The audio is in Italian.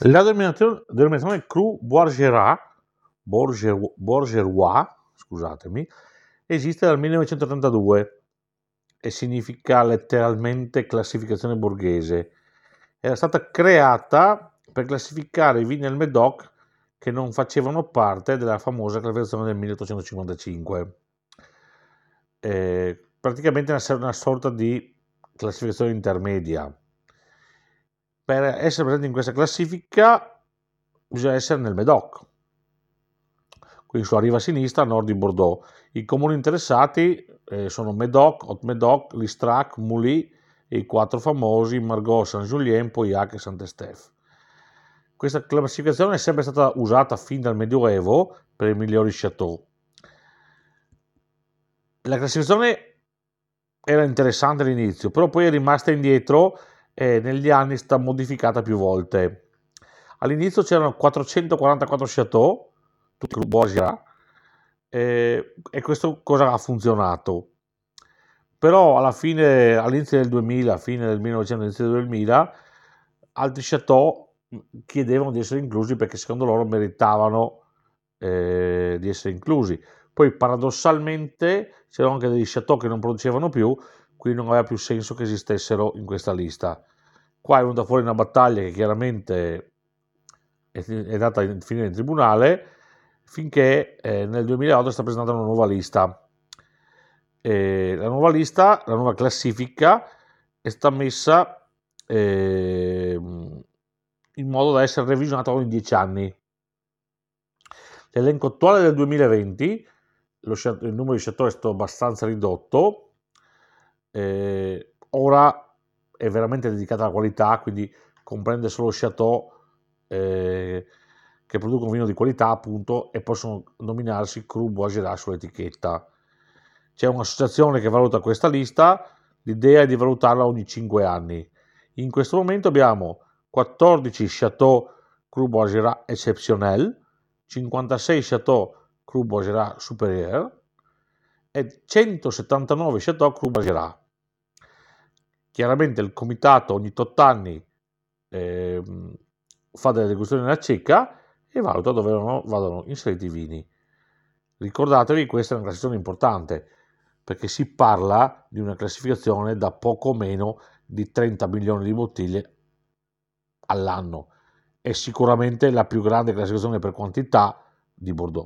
La denominazione, denominazione Cru Bourgeois, Bourgeois, scusatemi, esiste dal 1932 e significa letteralmente classificazione borghese. Era stata creata per classificare i vini al Medoc che non facevano parte della famosa classificazione del 1855. Eh, praticamente una, una sorta di classificazione intermedia. Per essere presenti in questa classifica bisogna essere nel Medoc, quindi sulla riva sinistra a nord di Bordeaux. I comuni interessati eh, sono Medoc, Haute-Medoc, Listrac, Mouly e i quattro famosi Margot, Saint-Julien, Pauillac e Saint-Estèphe. Questa classificazione è sempre stata usata fin dal Medioevo per i migliori chateau. La classificazione era interessante all'inizio, però poi è rimasta indietro e negli anni è stata modificata più volte. All'inizio c'erano 444 chateau, tutti Bourgeois, e, e questo cosa ha funzionato. Però alla fine, all'inizio del 2000, fine del 1900, inizio del 2000, altri chateau chiedevano di essere inclusi perché secondo loro meritavano eh, di essere inclusi. Poi paradossalmente c'erano anche degli chateau che non producevano più, quindi non aveva più senso che esistessero in questa lista. Qua è venuta fuori una battaglia che chiaramente è, andata a finire in tribunale finché eh, nel 2008 è stata presentata una nuova lista. E la nuova lista, la nuova classifica è stata messa eh, in modo da essere revisionata ogni 10 anni. L'elenco attuale del 2020 lo, il numero di chateau è stato abbastanza ridotto, eh, ora è veramente dedicata alla qualità, quindi comprende solo chateau eh, che producono vino di qualità appunto e possono nominarsi Cru Bois sull'etichetta. C'è un'associazione che valuta questa lista, l'idea è di valutarla ogni 5 anni. In questo momento abbiamo 14 Chateau Cru Bois Exceptionnel, 56 Chateau Cru Bourgeois Superieur e 179 Chateau Cru Bourgeois. Chiaramente il comitato ogni 8 anni eh, fa delle degustazioni nella cieca e valuta dove vadano inseriti i vini. Ricordatevi, questa è una classificazione importante perché si parla di una classificazione da poco meno di 30 milioni di bottiglie all'anno. È sicuramente la più grande classificazione per quantità di Bordeaux.